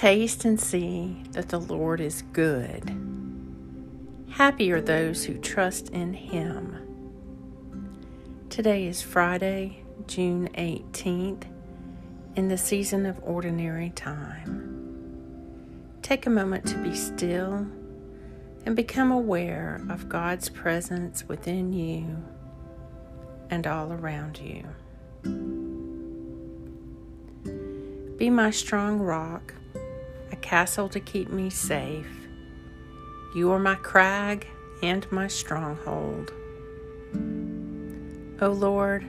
Taste and see that the Lord is good. Happy are those who trust in Him. Today is Friday, June 18th, in the season of ordinary time. Take a moment to be still and become aware of God's presence within you and all around you. Be my strong rock, a castle to keep me safe. You are my crag and my stronghold. O Lord,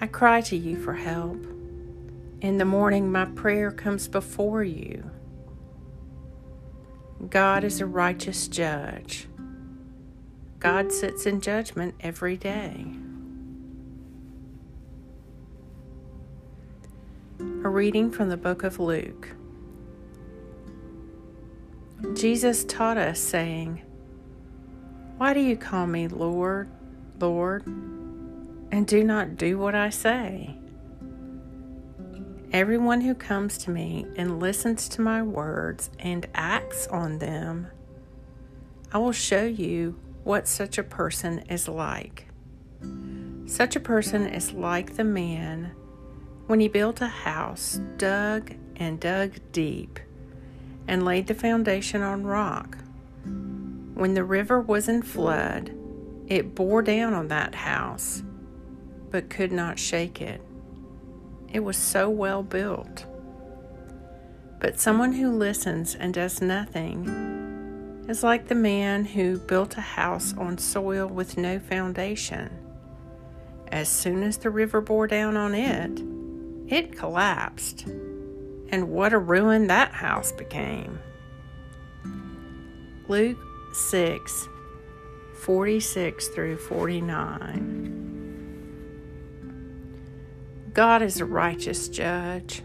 I cry to you for help. In the morning, my prayer comes before you. God is a righteous judge. God sits in judgment every day. A reading from the book of Luke. Jesus taught us, saying, Why do you call me Lord, Lord, and do not do what I say? Everyone who comes to me and listens to my words and acts on them, I will show you what such a person is like. Such a person is like the man when he built a house, dug and dug deep, and laid the foundation on rock. When the river was in flood, it bore down on that house, but could not shake it. It was so well built. But someone who listens and does nothing is like the man who built a house on soil with no foundation. As soon as the river bore down on it, it collapsed, and what a ruin that house became. Luke 6 46 through 49. God is a righteous judge.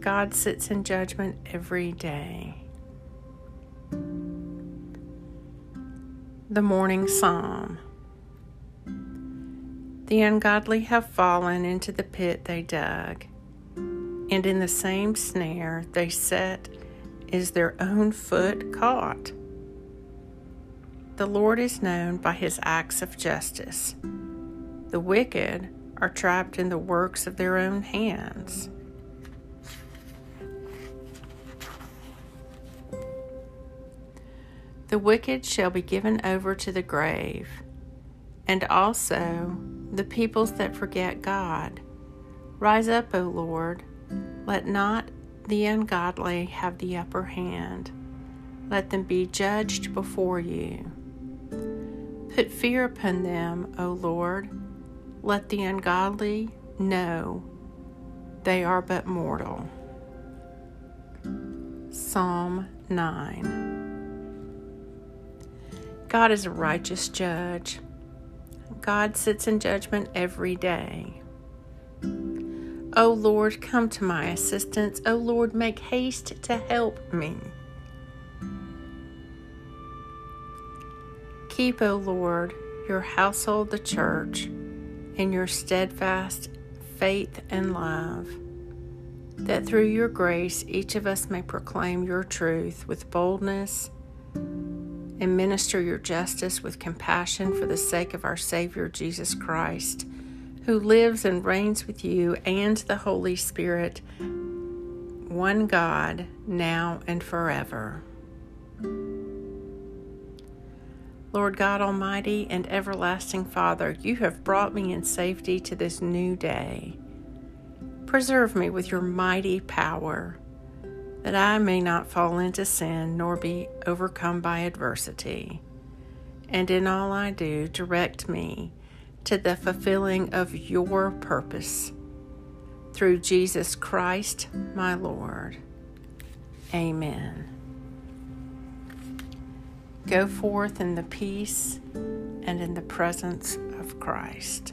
God sits in judgment every day. The Morning Psalm. The ungodly have fallen into the pit they dug, and in the same snare they set is their own foot caught. The Lord is known by his acts of justice. The wicked are trapped in the works of their own hands. The wicked shall be given over to the grave, and also the peoples that forget God. Rise up, O Lord. Let not the ungodly have the upper hand. Let them be judged before you. Put fear upon them, O Lord. Let the ungodly know they are but mortal. Psalm 9 God is a righteous judge. God sits in judgment every day. O Lord, come to my assistance. O Lord, make haste to help me. Keep, O Lord, your household, the church, in your steadfast faith and love, that through your grace each of us may proclaim your truth with boldness and minister your justice with compassion for the sake of our Savior Jesus Christ, who lives and reigns with you and the Holy Spirit, one God, now and forever. Lord God Almighty and everlasting Father, you have brought me in safety to this new day. Preserve me with your mighty power that I may not fall into sin nor be overcome by adversity. And in all I do, direct me to the fulfilling of your purpose. Through Jesus Christ, my Lord. Amen. Go forth in the peace and in the presence of Christ.